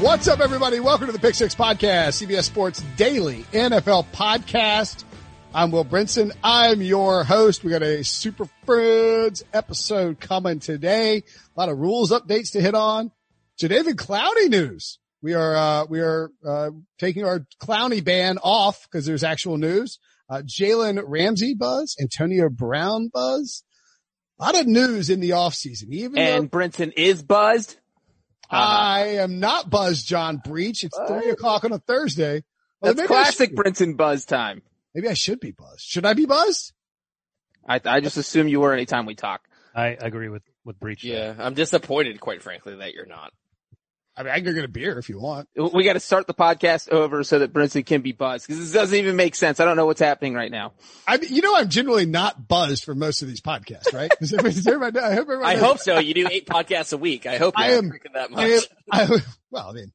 What's up, everybody? Welcome to the Pick Six Podcast, CBS Sports Daily NFL Podcast. I'm Will Brinson. I'm your host. We got a Super Friends episode coming today. A lot of rules updates to hit on. Jadeveon Clowney news. We are uh, we are uh, taking our Clowney ban off because there's actual news. Uh, Jalen Ramsey buzz, Antonio Brown buzz. A lot of news in the offseason. Even and though- Brinson is buzzed. Uh-huh. I am not Buzz John Breech. It's three oh. o'clock on a Thursday. Well, That's classic should. Brinson buzz time. Maybe I should be buzzed. Should I be buzzed? I, I just assume you were anytime we talk. I agree with with Breech. Yeah, I'm disappointed, quite frankly, that you're not. I mean, I can go get a beer if you want. We got to start the podcast over so that Brinson can be buzzed because this doesn't even make sense. I don't know what's happening right now. I mean, you know, I'm generally not buzzed for most of these podcasts, right? Does everybody, does everybody know? I hope everybody I knows. hope so. You do eight podcasts a week. I hope I am- drinking that much. I am, I, well, I mean,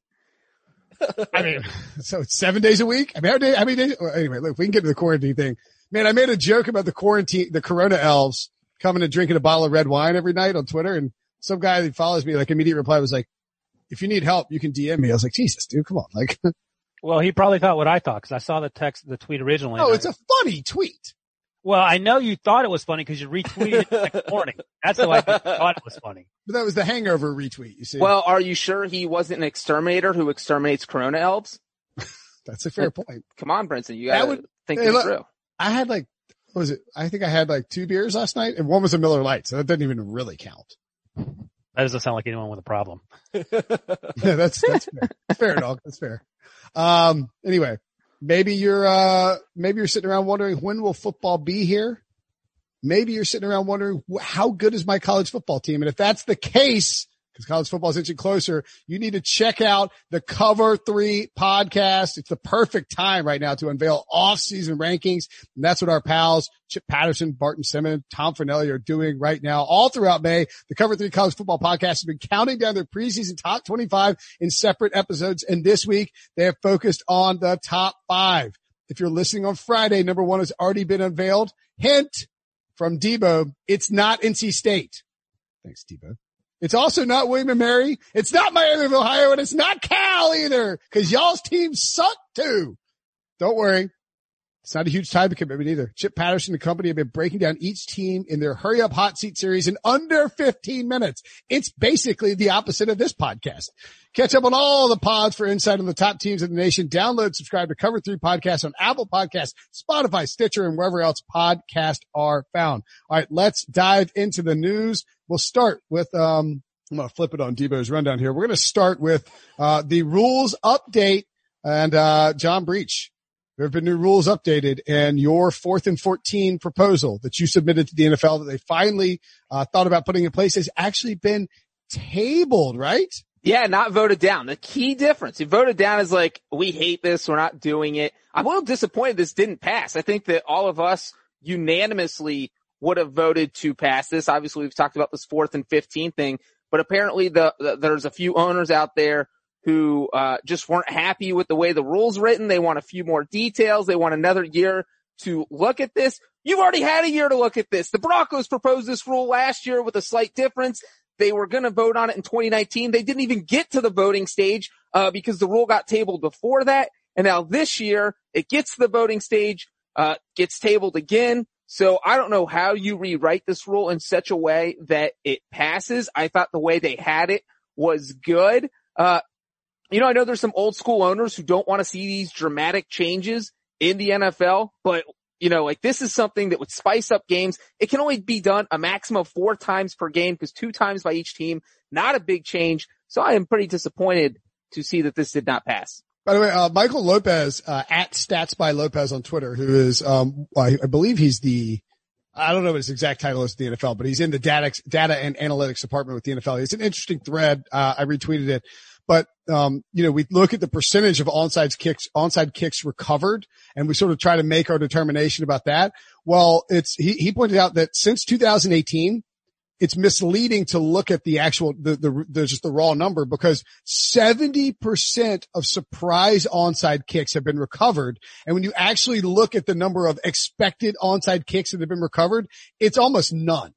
I mean, so it's seven days a week. I mean, how, day, how many days? well, anyway, look, we can get to the quarantine thing. Man, I made a joke about the quarantine, the Corona elves coming and drinking a bottle of red wine every night on Twitter. And some guy that follows me, like immediate reply was like, if you need help, you can DM me. I was like, Jesus, dude, come on. Like, Well, he probably thought what I thought because I saw the text, the tweet originally. oh, and it's I- a funny tweet. well, I know you thought it was funny because you retweeted it the next morning. That's the way I thought it was funny. But that was the hangover retweet. You see, Well, are you sure he wasn't an exterminator who exterminates Corona elves? that's a fair point. Come on, Brinson. You That got to would- think hey, this look- through. I had like, what was it? I think I had like two beers last night and one was a Miller Lite. So that doesn't even really count. That doesn't sound like anyone with a problem. Yeah, that's, that's fair. fair dog. That's fair. Um, anyway, maybe you're, uh, maybe you're sitting around wondering when will football be here? Maybe you're sitting around wondering how good is my college football team? And if that's the case, because college football is inching closer, you need to check out the Cover Three podcast. It's the perfect time right now to unveil off-season rankings. And that's what our pals, Chip Patterson, Barton Simmons, Tom Fornelli are doing right now all throughout May. The Cover Three College Football Podcast has been counting down their preseason top 25 in separate episodes. And this week they have focused on the top five. If you're listening on Friday, number one has already been unveiled. Hint from Debo. It's not NC State. Thanks, Debo. It's also not William and Mary. It's not Miami of Ohio and it's not Cal either because y'all's teams suck too. Don't worry. It's not a huge time commitment either. Chip Patterson and company have been breaking down each team in their hurry up hot seat series in under 15 minutes. It's basically the opposite of this podcast. Catch up on all the pods for insight on the top teams in the nation. Download, subscribe to Cover 3 Podcasts on Apple Podcasts, Spotify, Stitcher, and wherever else podcasts are found. All right, let's dive into the news. We'll start with, um, I'm going to flip it on Debo's rundown here. We're going to start with, uh, the rules update and, uh, John Breech. There have been new rules updated and your fourth and 14 proposal that you submitted to the NFL that they finally, uh, thought about putting in place has actually been tabled, right? Yeah, not voted down. The key difference. You voted down is like, we hate this. We're not doing it. I'm a little disappointed this didn't pass. I think that all of us unanimously would have voted to pass this. Obviously, we've talked about this fourth and 15 thing, but apparently the, the there's a few owners out there who, uh, just weren't happy with the way the rules written. They want a few more details. They want another year to look at this. You've already had a year to look at this. The Broncos proposed this rule last year with a slight difference. they were going to vote on it in 2019. They didn't even get to the voting stage, uh, because the rule got tabled before that. And now this year it gets to the voting stage, uh, gets tabled again. So I don't know how you rewrite this rule in such a way that it passes. I thought the way they had it was good. Uh, you know, I know there's some old school owners who don't want to see these dramatic changes in the NFL, but you know, like this is something that would spice up games. It can only be done a maximum of four times per game because two times by each team, not a big change. So I am pretty disappointed to see that this did not pass. By the way, uh, Michael Lopez, uh, at Stats by Lopez on Twitter, who is, um, I, I, believe he's the, I don't know what his exact title is in the NFL, but he's in the data, data and analytics department with the NFL. It's an interesting thread. Uh, I retweeted it, but, um, you know, we look at the percentage of onside kicks, onside kicks recovered, and we sort of try to make our determination about that. Well, it's, he, he pointed out that since 2018, it's misleading to look at the actual, the, the, the, just the raw number because 70% of surprise onside kicks have been recovered. And when you actually look at the number of expected onside kicks that have been recovered, it's almost none.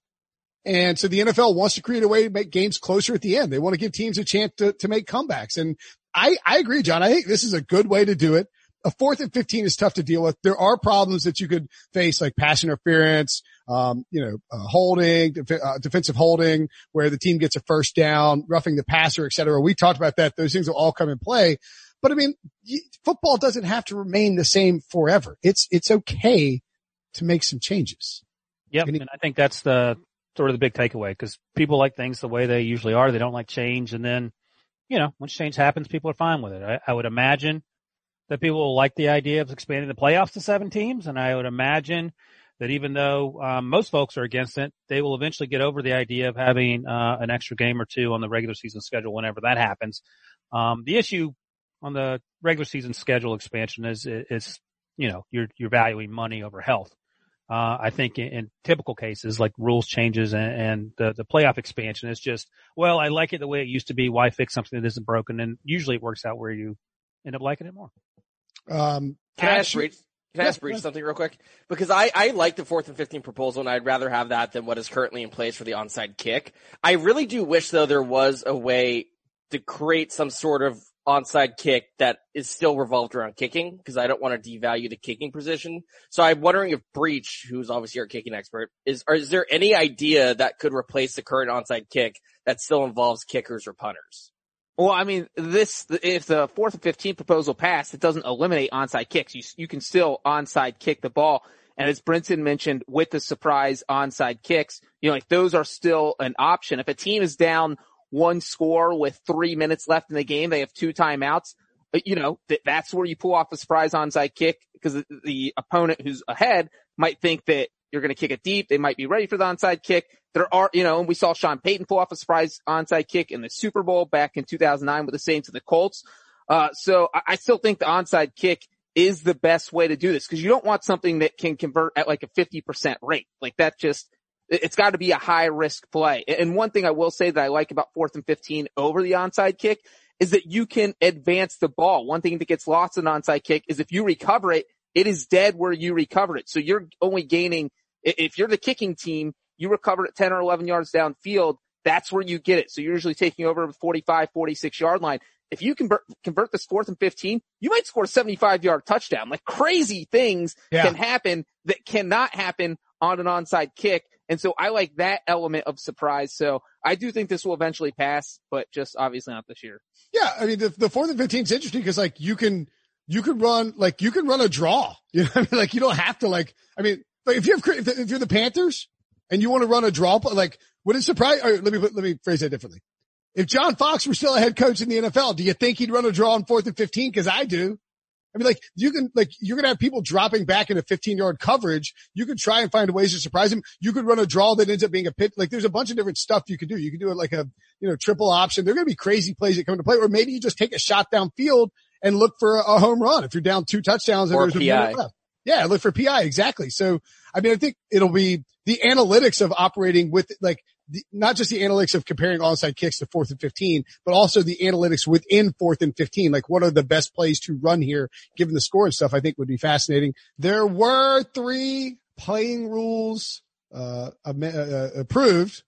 And so the NFL wants to create a way to make games closer at the end. They want to give teams a chance to, to make comebacks. And I, I agree, John. I think this is a good way to do it a fourth and 15 is tough to deal with. There are problems that you could face like pass interference, um, you know, uh, holding, def- uh, defensive holding where the team gets a first down, roughing the passer, et cetera. We talked about that. Those things will all come in play. But I mean, football doesn't have to remain the same forever. It's, it's okay to make some changes. Yep. Any- and I think that's the sort of the big takeaway because people like things the way they usually are. They don't like change. And then, you know, once change happens, people are fine with it. I, I would imagine that people will like the idea of expanding the playoffs to seven teams. And I would imagine that even though um, most folks are against it, they will eventually get over the idea of having uh, an extra game or two on the regular season schedule whenever that happens. Um, the issue on the regular season schedule expansion is, is, you know, you're, you're valuing money over health. Uh, I think in, in, typical cases like rules changes and, and the, the playoff expansion is just, well, I like it the way it used to be. Why fix something that isn't broken? And usually it works out where you end up liking it more. Um, can I ask Breech? Can I ask Breech something real quick? Because I, I like the fourth and 15 proposal and I'd rather have that than what is currently in place for the onside kick. I really do wish though there was a way to create some sort of onside kick that is still revolved around kicking because I don't want to devalue the kicking position. So I'm wondering if Breech, who's obviously our kicking expert, is, or is there any idea that could replace the current onside kick that still involves kickers or punters? Well, I mean, this, if the fourth and 15 proposal passed, it doesn't eliminate onside kicks. You, you can still onside kick the ball. And as Brinson mentioned, with the surprise onside kicks, you know, like those are still an option. If a team is down one score with three minutes left in the game, they have two timeouts. Uh, you know, that's where you pull off a surprise onside kick because the opponent who's ahead might think that you're going to kick it deep. They might be ready for the onside kick. There are, you know, and we saw Sean Payton pull off a surprise onside kick in the Super Bowl back in 2009 with the Saints and the Colts. Uh, so I, I still think the onside kick is the best way to do this because you don't want something that can convert at like a 50% rate. Like that just, it's got to be a high risk play. And one thing I will say that I like about fourth and 15 over the onside kick is that you can advance the ball. One thing that gets lost in onside kick is if you recover it, it is dead where you recover it. So you're only gaining, if you're the kicking team, you recover at 10 or 11 yards downfield. That's where you get it. So you're usually taking over the 45, 46 yard line. If you convert, convert this fourth and 15, you might score a 75 yard touchdown. Like crazy things yeah. can happen that cannot happen on an onside kick. And so I like that element of surprise. So I do think this will eventually pass, but just obviously not this year. Yeah. I mean, the, the fourth and 15 is interesting because like you can, you can run, like you can run a draw. You know I mean? Like you don't have to like, I mean, like if you have, if you're the Panthers and you want to run a draw, like would it surprise, let me, let me phrase that differently. If John Fox were still a head coach in the NFL, do you think he'd run a draw on fourth and 15? Cause I do. I mean, like you can, like you're going to have people dropping back into 15 yard coverage. You could try and find ways to surprise him. You could run a draw that ends up being a pit. Like there's a bunch of different stuff you could do. You could do it like a, you know, triple option. There are going to be crazy plays that come into play, or maybe you just take a shot downfield and look for a, a home run if you're down two touchdowns and or there's PI. a minute left. Yeah, look for PI exactly. So, I mean, I think it'll be the analytics of operating with like the, not just the analytics of comparing onside kicks to fourth and 15, but also the analytics within fourth and 15. Like what are the best plays to run here given the score and stuff I think would be fascinating. There were three playing rules, uh, uh, approved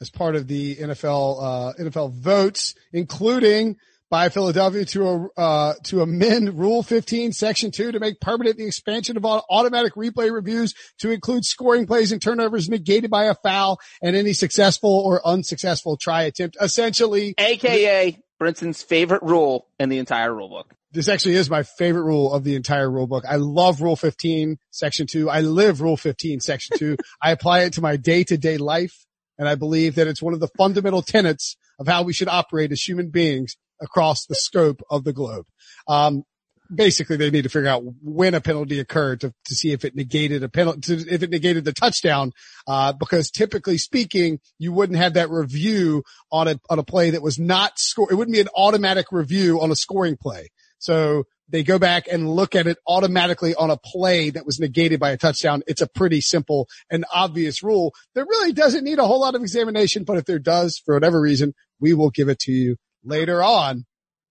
as part of the NFL, uh, NFL votes, including by Philadelphia to, uh, to amend Rule 15, Section 2 to make permanent the expansion of automatic replay reviews to include scoring plays and turnovers negated by a foul and any successful or unsuccessful try attempt. Essentially, AKA Brinson's favorite rule in the entire rule book. This actually is my favorite rule of the entire rule book. I love Rule 15, Section 2. I live Rule 15, Section 2. I apply it to my day to day life. And I believe that it's one of the fundamental tenets of how we should operate as human beings across the scope of the globe. Um, basically they need to figure out when a penalty occurred to, to see if it negated a penalty, if it negated the touchdown. Uh, because typically speaking, you wouldn't have that review on a, on a play that was not score. It wouldn't be an automatic review on a scoring play. So they go back and look at it automatically on a play that was negated by a touchdown. It's a pretty simple and obvious rule that really doesn't need a whole lot of examination. But if there does, for whatever reason, we will give it to you later on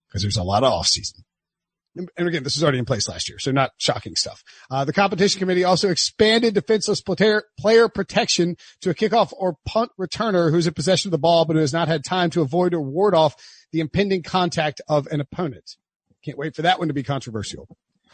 because there's a lot of off season. And again, this was already in place last year, so not shocking stuff. Uh, the competition committee also expanded defenseless player, player protection to a kickoff or punt returner who's in possession of the ball, but who has not had time to avoid or ward off the impending contact of an opponent. Can't wait for that one to be controversial.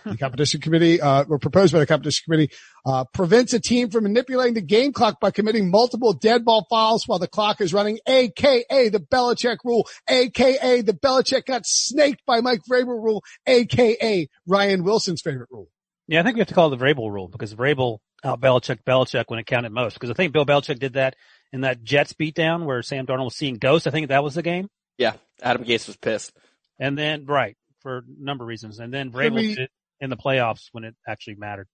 The competition committee, uh, or proposed by the competition committee, uh, prevents a team from manipulating the game clock by committing multiple dead ball fouls while the clock is running, aka the Belichick rule, aka the Belichick got snaked by Mike Vrabel rule, aka Ryan Wilson's favorite rule. Yeah, I think we have to call it the Vrabel rule because Vrabel out Belichick Belichick when it counted most. Because I think Bill Belichick did that in that Jets beatdown where Sam Darnold was seeing ghosts. I think that was the game. Yeah, Adam Gase was pissed. And then, right, for a number of reasons. And then Vrabel we, did in the playoffs when it actually mattered.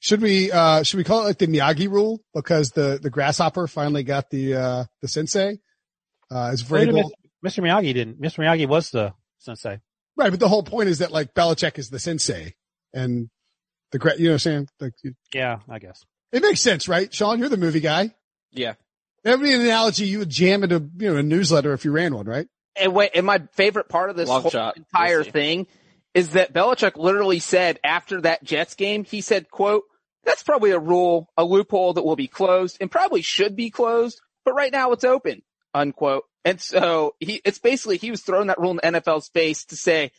Should we, uh, should we call it like the Miyagi rule because the, the grasshopper finally got the, uh, the sensei? Uh, is Vrabel. Mr. Miyagi didn't. Mr. Miyagi was the sensei. Right. But the whole point is that like Belichick is the sensei and the, great, you know what I'm saying? Like, yeah, I guess. It makes sense, right? Sean, you're the movie guy. Yeah. That would be an analogy you would jam into, you know, a newsletter if you ran one, right? And wait, and my favorite part of this whole shot. entire we'll thing is that Belichick literally said after that Jets game, he said, quote, that's probably a rule, a loophole that will be closed and probably should be closed, but right now it's open, unquote. And so he, it's basically, he was throwing that rule in the NFL's face to say,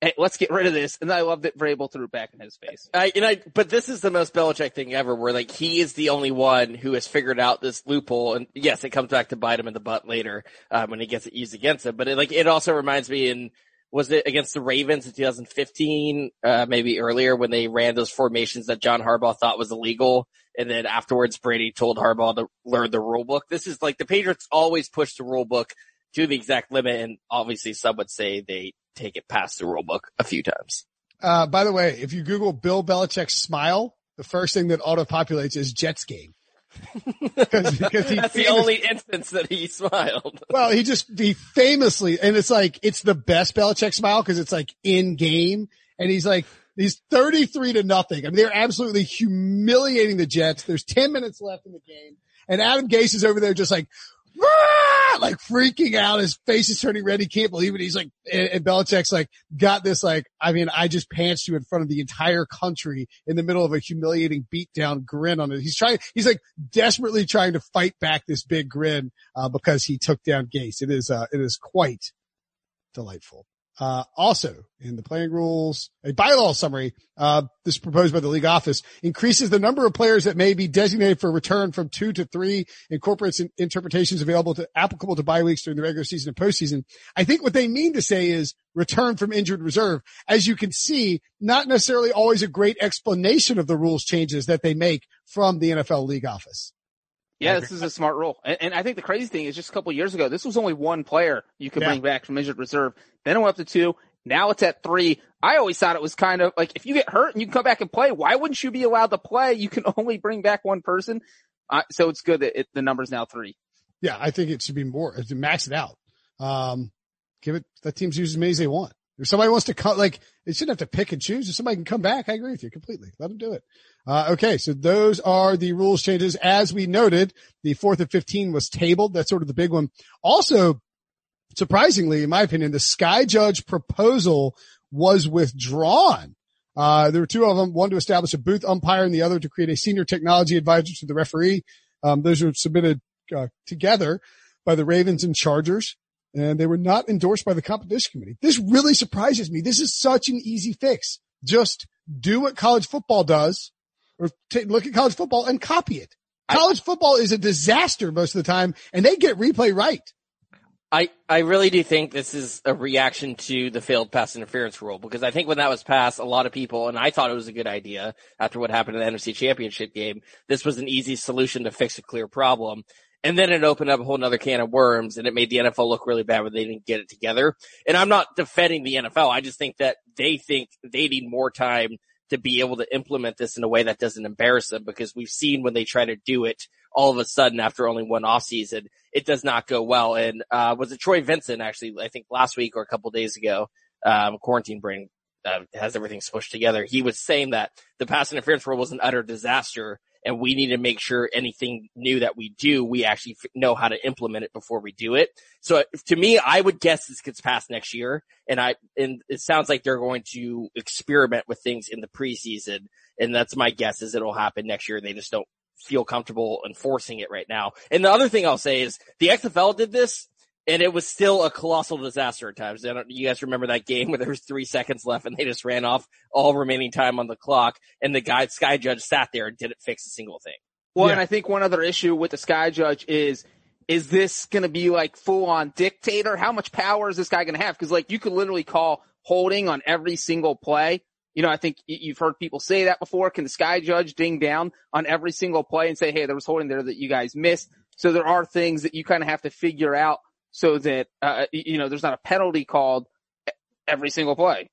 Hey, let's get rid of this. And I love that Vrabel threw it back in his face. I, and I, but this is the most Belichick thing ever where like he is the only one who has figured out this loophole. And yes, it comes back to bite him in the butt later, um, when he gets it used against him. But it like, it also reminds me in, was it against the Ravens in 2015, uh, maybe earlier when they ran those formations that John Harbaugh thought was illegal. And then afterwards, Brady told Harbaugh to learn the rule book. This is like the Patriots always push the rule book to the exact limit. And obviously some would say they take it past the rule book a few times. Uh, by the way, if you Google Bill Belichick smile, the first thing that auto populates is Jets game. Because he That's the only instance that he smiled. Well, he just, he famously, and it's like, it's the best Belichick smile because it's like in game and he's like, he's 33 to nothing. I mean, they're absolutely humiliating the Jets. There's 10 minutes left in the game and Adam Gase is over there just like, like freaking out. His face is turning red. He can't believe it. He's like, and, and Belichick's like, got this like, I mean, I just pantsed you in front of the entire country in the middle of a humiliating beatdown grin on it. He's trying, he's like desperately trying to fight back this big grin, uh, because he took down Gase. It is, uh, it is quite delightful. Uh, also in the playing rules, a bylaw summary, uh, this proposed by the league office increases the number of players that may be designated for return from two to three, incorporates interpretations available to applicable to bye weeks during the regular season and postseason. I think what they mean to say is return from injured reserve. As you can see, not necessarily always a great explanation of the rules changes that they make from the NFL league office. Yeah, this is a smart rule. And, and, I think the crazy thing is just a couple years ago, this was only one player you could yeah. bring back from injured reserve. Then it went up to two. Now it's at three. I always thought it was kind of like if you get hurt and you can come back and play, why wouldn't you be allowed to play? You can only bring back one person. Uh, so it's good that it, the number's now three. Yeah, I think it should be more to max it out. Um, give it, that teams use as many as they want. If somebody wants to cut, like, they shouldn't have to pick and choose. If somebody can come back, I agree with you completely. Let them do it. Uh, okay. So those are the rules changes. As we noted, the fourth and 15 was tabled. That's sort of the big one. Also, surprisingly, in my opinion, the Sky Judge proposal was withdrawn. Uh, there were two of them, one to establish a booth umpire and the other to create a senior technology advisor to the referee. Um, those were submitted uh, together. by the Ravens and Chargers, and they were not endorsed by the competition committee. This really surprises me. This is such an easy fix. Just do what college football does or look at college football and copy it. College football is a disaster most of the time and they get replay right. I, I really do think this is a reaction to the failed pass interference rule because I think when that was passed, a lot of people, and I thought it was a good idea after what happened in the NFC championship game, this was an easy solution to fix a clear problem. And then it opened up a whole nother can of worms and it made the NFL look really bad when they didn't get it together. And I'm not defending the NFL. I just think that they think they need more time to be able to implement this in a way that doesn't embarrass them because we've seen when they try to do it all of a sudden after only one off season, it does not go well. And, uh, was it Troy Vincent actually, I think last week or a couple days ago, um, quarantine brain, uh, has everything smushed together. He was saying that the pass interference rule was an utter disaster and we need to make sure anything new that we do, we actually know how to implement it before we do it. So to me, I would guess this gets passed next year. And I, and it sounds like they're going to experiment with things in the preseason. And that's my guess is it'll happen next year. They just don't feel comfortable enforcing it right now. And the other thing I'll say is the XFL did this and it was still a colossal disaster at times. I don't, you guys remember that game where there was three seconds left and they just ran off all remaining time on the clock and the guy, Sky Judge sat there and didn't fix a single thing. Well, Yeah. and I think one other issue with the Sky Judge is, is this going to be like full on dictator? How much power is this guy going to have? Cause like you could literally call holding on every single play. You know, I think you've heard people say that before. Can the Sky Judge ding down on every single play and say, Hey, there was holding there that you guys missed. So there are things that you kind of have to figure out so that, uh, you know, there's not a penalty called every single play.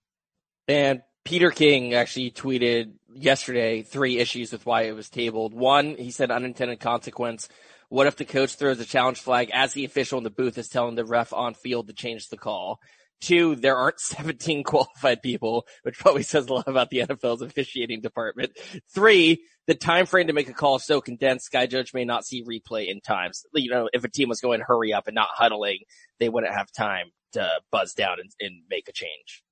And Peter King actually tweeted yesterday three issues with why it was tabled. One, he said unintended consequence. What if the coach throws a challenge flag as the official in the booth is telling the ref on field to change the call? Two, there aren't 17 qualified people, which probably says a lot about the NFL's officiating department. Three, the time frame to make a call is so condensed, Sky Judge may not see replay in times. You know, if a team was going hurry up and not huddling, they wouldn't have time to buzz down and, and make a change.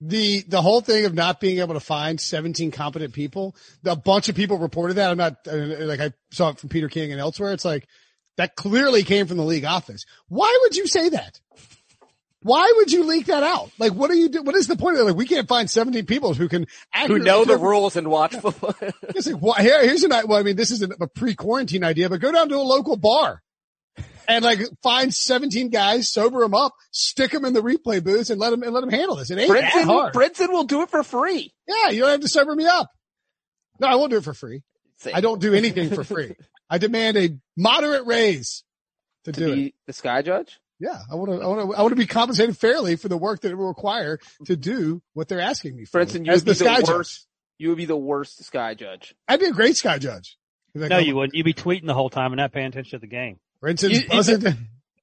the the whole thing of not being able to find 17 competent people a bunch of people reported that i'm not uh, like i saw it from peter king and elsewhere it's like that clearly came from the league office why would you say that why would you leak that out like what are you do what is the point of it like we can't find 17 people who can Who know the rules and watch football. It's like, well, here, here's an, well, I mean, this is a pre-quarantine idea, but go down to a local bar and like find 17 guys, sober them up, stick them in the replay booths and let them, and let them handle this. It ain't that Brinson, hard. Brinson will do it for free. Yeah, you don't have to sober me up. No, I won't do it for free. I don't do anything for free. I demand a moderate raise to, to do it. the Sky Judge. Yeah, I want to, I want to, I want to be compensated fairly for the work that it will require to do what they're asking me for. instance, you as would be the sky the judge. worst. You would be the worst Sky Judge. I'd be a great sky judge. Like, No, oh, you wouldn't. You'd be tweeting the whole time and not paying attention to the game. Brinson's You- you- buzzing.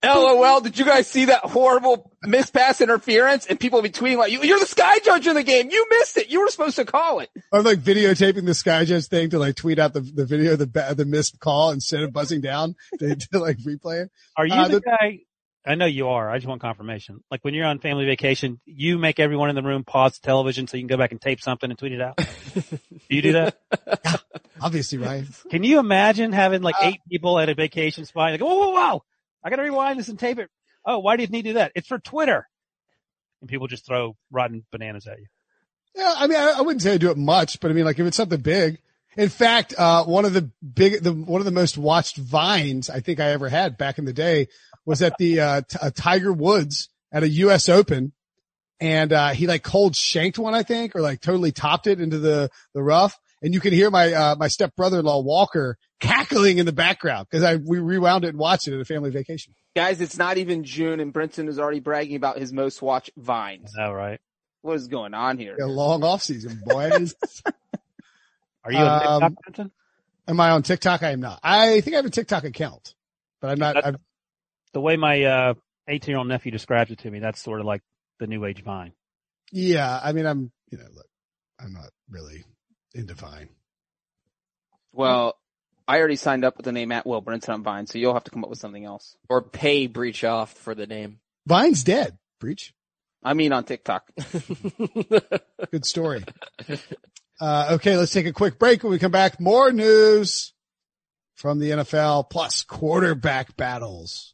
LOL, did you guys see that horrible missed pass interference? And people will be tweeting like, you're the Sky Judge of the game. You missed it. You were supposed to call it. I'm like videotaping the Sky Judge thing to like tweet out the, the video of the ba- the missed call instead of buzzing down to, to like replay it. Are you Uh, the the- guy? I know you are. I just want confirmation. Like when you're on family vacation, you make everyone in the room pause the television so you can go back and tape something and tweet it out. do you do that? Obviously, Ryan. Can you imagine having like Uh, eight people at a vacation spot? Like, whoa, whoa, whoa! I got to rewind this and tape it. Oh, why do you need to do that? It's for Twitter. And people just throw rotten bananas at you. Yeah, I mean, I, I wouldn't say I do it much, but I mean, like if it's something big. In fact, uh, one of the big, the one of the most watched vines I think I ever had back in the day was at the uh, t- uh, Tiger Woods at a U.S. Open, and uh, he like cold shanked one, I think, or like totally topped it into the the rough, and you can hear my uh, my step brother-in-law Walker cackling in the background because I we rewound it and watched it at a family vacation. Guys, it's not even June and Brinson is already bragging about his most watched vines. All right. What is going on here? A long off season, boys. Are you a TikTok Um. Am I on TikTok? I am not. I think I have a TikTok account, but I'm not. That's- I've, The way my uh 18 year old nephew describes it to me, that's sort of like the new age vine. yeah, I mean, I'm, you know, look, I'm not really into Vine. Well, I already signed up with the name at Will Brinson on Vine, so you'll have to come up with something else. or pay Breech off for the name. Vine's dead. Breech. I mean on TikTok. Good story. Uh, okay, let's take a quick break. When we come back, more news from the NFL plus quarterback battles.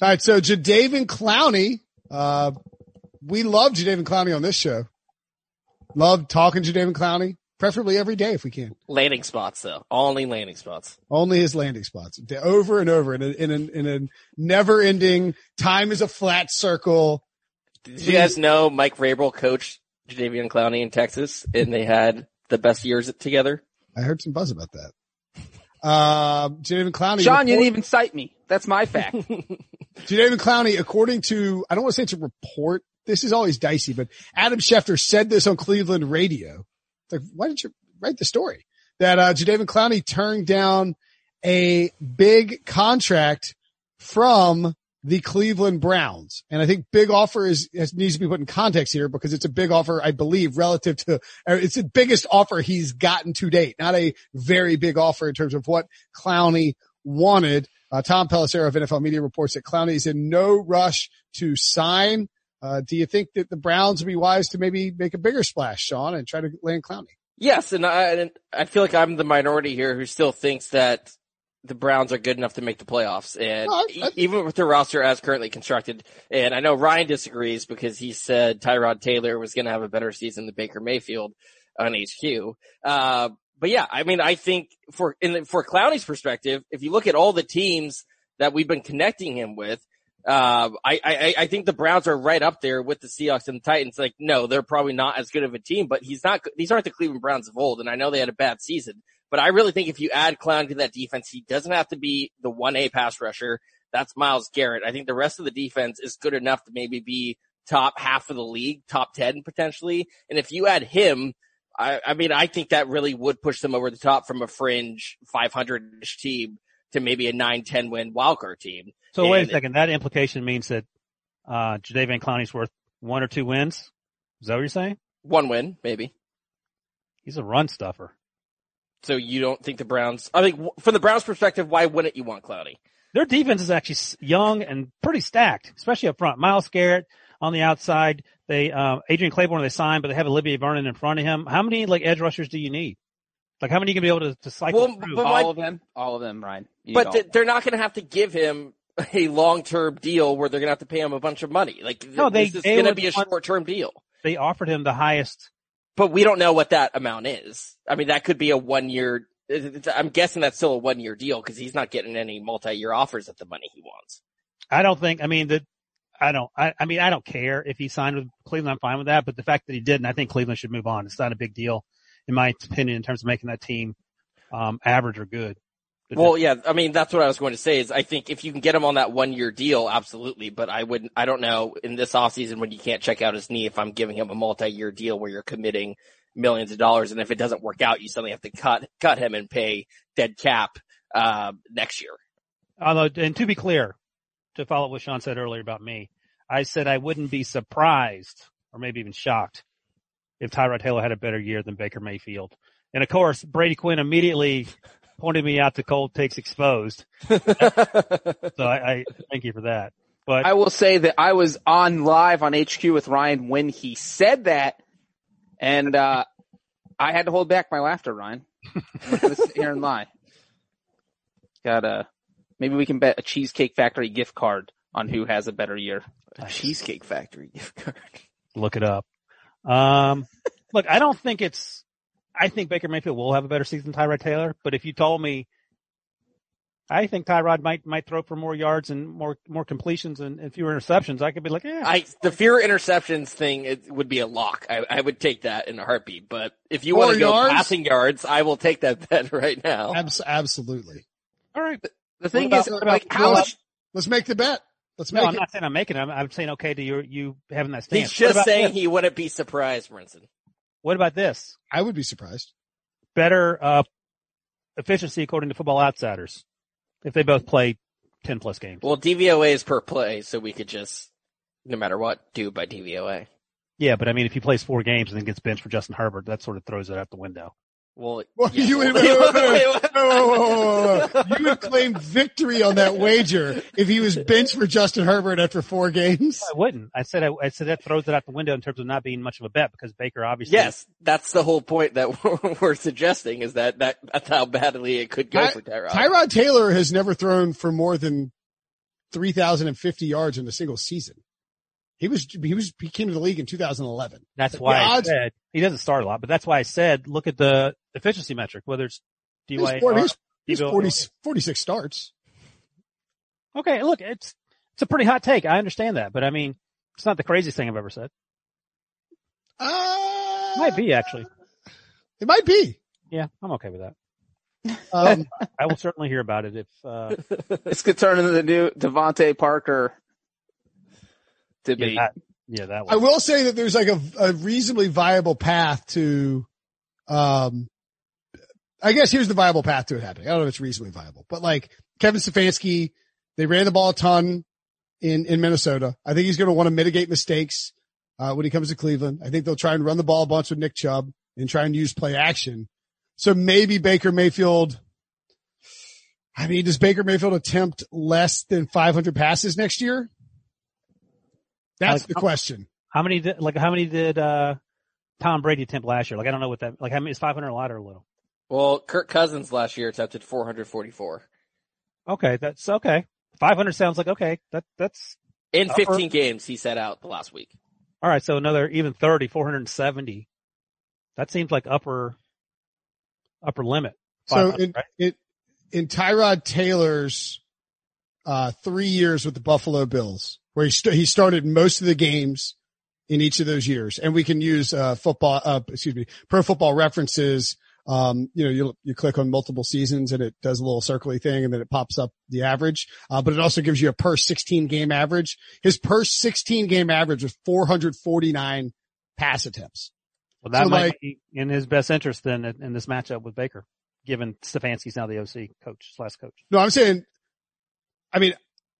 All right, so Jadeveon Clowney, uh, we love Jadeveon Clowney on this show. Love talking to Jadeveon Clowney, preferably every day if we can. Landing spots though, only landing spots. Only his landing spots, over and over in a, in a, in a never ending. Time is a flat circle. Did you guys know Mike Vrabel coached Jadeveon Clowney in Texas, and they had the best years together? I heard some buzz about that. Uh, Jadeveon Clowney. Sean, report- you didn't even cite me. That's my fact. Jadeveon Clowney, according to, I don't want to say it's a report. This is always dicey, but Adam Schefter said this on Cleveland radio. Like, why didn't you write the story? That, uh, Jadeveon Clowney turned down a big contract from the Cleveland Browns. And I think big offer is, has, needs to be put in context here because it's a big offer, I believe, relative to, it's the biggest offer he's gotten to date, not a very big offer in terms of what Clowney wanted. Uh, Tom Pelissero of NFL Media reports that Clowney is in no rush to sign. Uh, do you think that the Browns would be wise to maybe make a bigger splash, Sean, and try to land Clowney? Yes, and I, and I feel like I'm the minority here who still thinks that the Browns are good enough to make the playoffs. And I, I, even with their roster as currently constructed, and I know Ryan disagrees because he said Tyrod Taylor was going to have a better season than Baker Mayfield on HQ. Uh, but yeah, I mean, I think for, in the, for Clowney's perspective, if you look at all the teams that we've been connecting him with, uh, I, I, I think the Browns are right up there with the Seahawks and the Titans. Like, no, they're probably not as good of a team, but he's not, these aren't the Cleveland Browns of old. And I know they had a bad season, but I really think if you add Clown to that defense, he doesn't have to be the 1A pass rusher. That's Myles Garrett. I think the rest of the defense is good enough to maybe be top half of the league, top 10 potentially. And if you add him, I, I mean, I think that really would push them over the top from a fringe 500-ish team to maybe a 9-10 win wildcard team. So and wait a second. That implication means that, uh, Jadeveon Clowney's worth one or two wins. Is that what you're saying? One win, maybe. He's a run stuffer. So you don't think the Browns? I think from the Browns' perspective, why wouldn't you want Clowney? Their defense is actually young and pretty stacked, especially up front. Myles Garrett on the outside. They um, Adrian Clayborn they signed, but they have Olivier Vernon in front of him. How many like edge rushers do you need? Like how many you can be able to, to cycle well, through? all my, of them, all of them, Ryan. But th- they're not going to have to give him a long term deal where they're going to have to pay him a bunch of money. Like no, they, this is going to be a short term deal. They offered him the highest but we don't know what that amount is. I mean, that could be a one year. I'm guessing that's still a one year deal because he's not getting any multi year offers at the money he wants. I don't think. I mean, that. I don't. I, I mean, I don't care if he signed with Cleveland. I'm fine with that. But the fact that he didn't, I think Cleveland should move on. It's not a big deal, in my opinion, in terms of making that team um, average or good. Well, yeah, I mean, that's what I was going to say is I think if you can get him on that one year deal, absolutely. But I wouldn't, I don't know in this offseason when you can't check out his knee if I'm giving him a multi year deal where you're committing millions of dollars. And if it doesn't work out, you suddenly have to cut, cut him and pay dead cap, uh, next year. Although, and to be clear, to follow up what Sean said earlier about me, I said I wouldn't be surprised or maybe even shocked if Tyrod Taylor had a better year than Baker Mayfield. And of course, Brady Quinn immediately pointed me out to cold takes exposed. so I, I, thank you for that. But I will say that I was on live on HQ with Ryan when he said that, and uh, I had to hold back my laughter, Ryan. I'm not going to sit here and lie. Got a maybe we can bet a Cheesecake Factory gift card on who has a better year. A Cheesecake Factory gift card. Look it up. Um, look, I don't think it's I think Baker Mayfield will have a better season than Tyrod Taylor, but if you told me I think Tyrod might might throw for more yards and more more completions and, and fewer interceptions. I could be like, yeah, I the fewer interceptions thing it would be a lock. I, I would take that in a heartbeat. But if you want to go yards? passing yards, I will take that bet right now. Abs- absolutely. all right. The thing about- is, what about- like, how much? Let's make the bet. Let's No, make I'm it. not saying I'm making it. I'm, I'm saying okay to you you having that stance. He's just about saying this? he wouldn't be surprised, Brinson. What about this? I would be surprised. Better uh efficiency according to Football Outsiders if they both play ten plus games. Well, DVOA is per play, so we could just, no matter what, do by DVOA. Yeah, but I mean, if he plays four games and then gets benched for Justin Herbert, that sort of throws it out the window. Well, Well, yeah. you would, Wait, wait, wait, you would claim victory on that wager if he was benched for Justin Herbert after four games. I wouldn't. I said I, I said that throws it out the window in terms of not being much of a bet because Baker obviously. Yes, that's the whole point that we're, we're suggesting is that, that that's how badly it could go Ty- for Tyrod. Tyrod Taylor has never thrown for more than 3,050 yards in a single season. He was, he was, he came to the league in 2011. That's why The I odds- said he doesn't start a lot, but that's why I said look at the efficiency metric, whether it's He was DYAR. 40 he's- he's DVOA. 40 46 starts. Okay, look, it's it's a pretty hot take. I understand that, but I mean, it's not the craziest thing I've ever said. Uh, Might be actually. It might be. Yeah, I'm okay with that. Um, I will certainly hear about it if. uh This could turn into the new DeVante Parker Yeah, debate. that, yeah, that I will say that there's like a, a reasonably viable path to, um, I guess here's the viable path to it happening. I don't know if it's reasonably viable, but like Kevin Stefanski, they ran the ball a ton in, in Minnesota. I think he's going to want to mitigate mistakes, uh, when he comes to Cleveland. I think they'll try and run the ball a bunch with Nick Chubb and try and use play action. So maybe Baker Mayfield, I mean, does Baker Mayfield attempt less than 500 passes next year? That's Like, the question. How many did like how many did uh Tom Brady attempt last year? Like I don't know what that like how many is 500 a lot or a little? Well, Kirk Cousins last year attempted 444 Okay, that's okay. 500 sounds like okay. That that's in Upper- 15 games he set out the last week. all right. So another even 30, 470. That seems like upper upper limit. So in, right? in, in Tyrod Taylor's, uh, three years with the Buffalo Bills, where he, st- he started most of the games in each of those years. And we can use, uh, football, uh, excuse me, pro football references. Um, you know, you, you click on multiple seasons and it does a little circly thing and then it pops up the average. Uh, but it also gives you a per 16 game average. His per 16 game average was 449 pass attempts. Well, that so, might like- be in his best interest then in this matchup with Baker, given Stefanski's now the OC coach slash coach. No, I'm saying, I mean,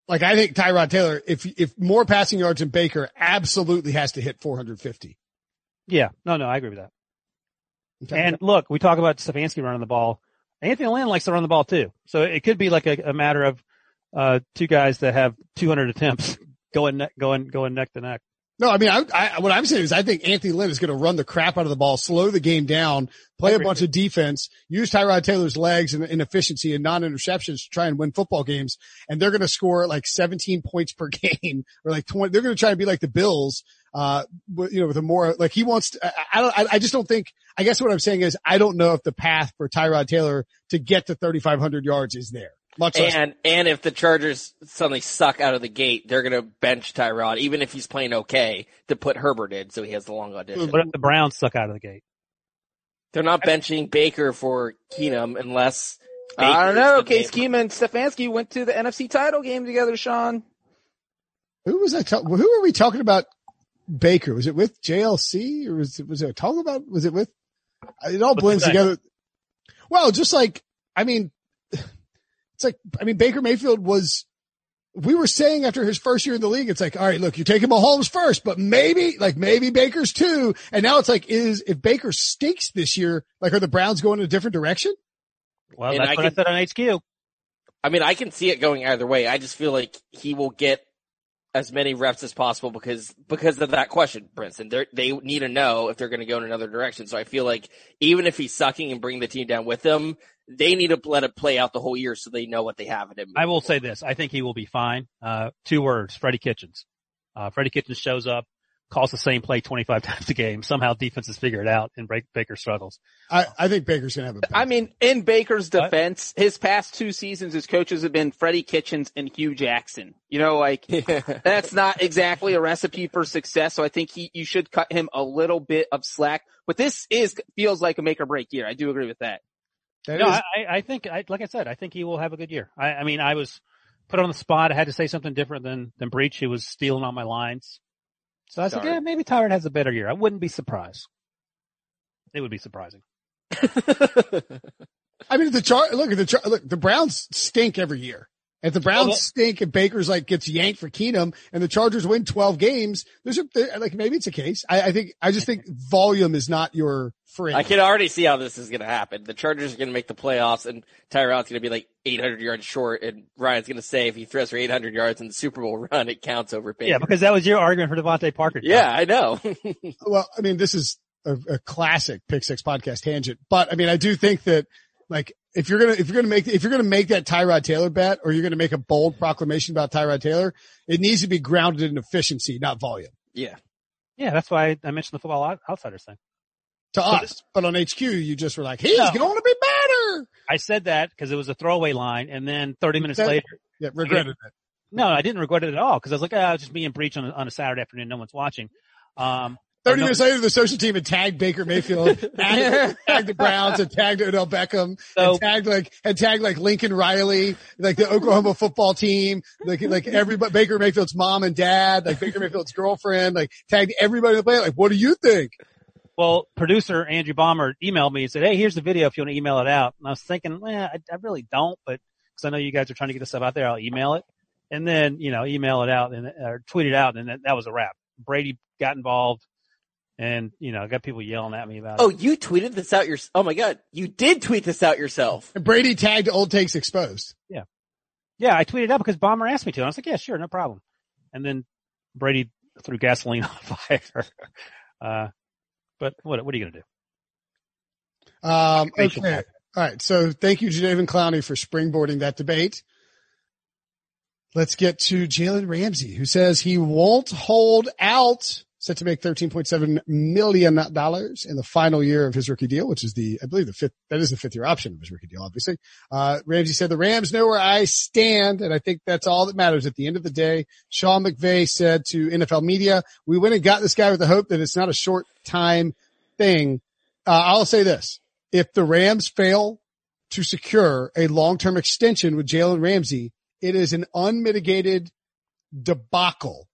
like I think Tyrod Taylor, if, if more passing yards than Baker absolutely has to hit 450. Yeah, no, no, I agree with that. Okay. And look, we talk about Stefanski running the ball. Anthony Lynn likes to run the ball too. So it could be like a, a matter of, uh, two guys that have 200 attempts going, going, going neck to neck. No, I mean, I, I, what I'm saying is I think Anthony Lynn is going to run the crap out of the ball, slow the game down, play a bunch of defense, use Tyrod Taylor's legs and, and efficiency and non-interceptions to try and win football games. And they're going to score like 17 points per game or like 20. They're going to try and be like the Bills, uh, you know, with a more, like he wants to, I, I don't, I, I just don't think, I guess what I'm saying is I don't know if the path for Tyrod Taylor to get to 3,500 yards is there. Much less And and if the Chargers suddenly suck out of the gate, they're gonna bench Tyrod, even if he's playing okay, to put Herbert in, so he has the long audition. But if the Browns suck out of the gate. They're not benching Baker for Keenum unless. I don't know. Case game- Keenum and Stefanski went to the NFC title game together, Sean. Who was I? Ta- who were we talking about? Baker? Was it with JLC or was it was it talking about? Was it with? It all blends together. Well, just like I mean, it's like I mean Baker Mayfield was. We were saying after his first year in the league, it's like, all right, look, you're taking Mahomes first, but maybe, like maybe Baker's too. And now it's like, is if Baker stinks this year, like are the Browns going in a different direction? Well, And that's I what I can- said on HQ. I mean, I can see it going either way. I just feel like he will get as many reps as possible because because of that question, Brinson. They're, they need to know if they're going to go in another direction. So I feel like even if he's sucking and bring the team down with him, they need to let it play out the whole year so they know what they have in him. I will say this. I think he will be fine. Uh, two words, Freddie Kitchens. Uh, Freddie Kitchens shows up. calls the same play 25 times a game. Somehow defenses figure it out and break, Baker struggles. I, I think Baker's going to have a. I mean, in Baker's defense, what? his past two seasons, his coaches have been Freddie Kitchens and Hue Jackson. You know, like that's not exactly a recipe for success. So I think he, you should cut him a little bit of slack. But this is feels like a make or break year. I do agree with that. That no, is- I, I think, I, like I said, I think he will have a good year. I, I mean, I was put on the spot. I had to say something different than than Breech. He was stealing on my lines. So I said, yeah, maybe Tyrod has a better year. I wouldn't be surprised. It would be surprising. I mean, the chart, look at the char, look, the Browns stink every year. If the Browns well, stink and Baker's like gets yanked for Keenum and the Chargers win 12 games, there's a, like maybe it's a case. I, I think, I just think volume is not your friend. I can already see how this is going to happen. The Chargers are going to make the playoffs and Tyrod's going to be like 800 yards short and Ryan's going to say if he throws for 800 yards in the Super Bowl run, it counts over Baker. Yeah, because that was your argument for DeVante Parker. Yeah, I know. well, I mean, this is a, a classic Pick Six podcast tangent, but I mean, I do think that like if you're gonna if you're gonna make if you're gonna make that Tyrod Taylor bet or you're gonna make a bold proclamation about Tyrod Taylor, it needs to be grounded in efficiency, not volume. Yeah, yeah, that's why I mentioned the Football Outsiders thing. To but, us, but on HQ, you just were like, he's no, going to be better. I said that because it was a throwaway line, and then 30 minutes later, yeah, regretted it. No, I didn't regret it at all because I was like, oh, I was just being Breech on a, on a Saturday afternoon, no one's watching. Um, 30 minutes later, the social team had tagged Baker Mayfield, tagged, tagged the Browns, and tagged Odell Beckham, so, and tagged like, and tagged like Lincoln Riley, like the Oklahoma football team, like, like everybody, Baker Mayfield's mom and dad, like Baker Mayfield's girlfriend, like tagged everybody in the play. Like, what do you think? Well, producer Andrew Bomber emailed me and said, Hey, here's the video if you want to email it out. And I was thinking, eh, I, I really don't, but cause I know you guys are trying to get this stuff out there, I'll email it. And then, you know, email it out and, or tweet it out and that, that was a wrap. Brady got involved and, you know, I got people yelling at me about oh, it. Oh, you tweeted this out your, oh my God, you did tweet this out yourself. And Brady tagged Old Takes Exposed. Yeah. Yeah, I tweeted out because Bomber asked me to. And I was like, yeah, sure, no problem. And then Brady threw gasoline on fire. Uh, but what, what are you going to do? Um, okay. All right. So thank you, Jadeveon Clowney, for springboarding that debate. Let's get to Jalen Ramsey, who says he won't hold out set to make $13.7 million in the final year of his rookie deal, which is the, I believe the fifth, that is the fifth year option of his rookie deal, obviously. Uh, Ramsey said the Rams know where I stand. And I think that's all that matters at the end of the day. Sean McVay said to NFL media, we went and got this guy with the hope that it's not a short time thing. Uh, I'll say this. If the Rams fail to secure a long-term extension with Jalen Ramsey, it is an unmitigated debacle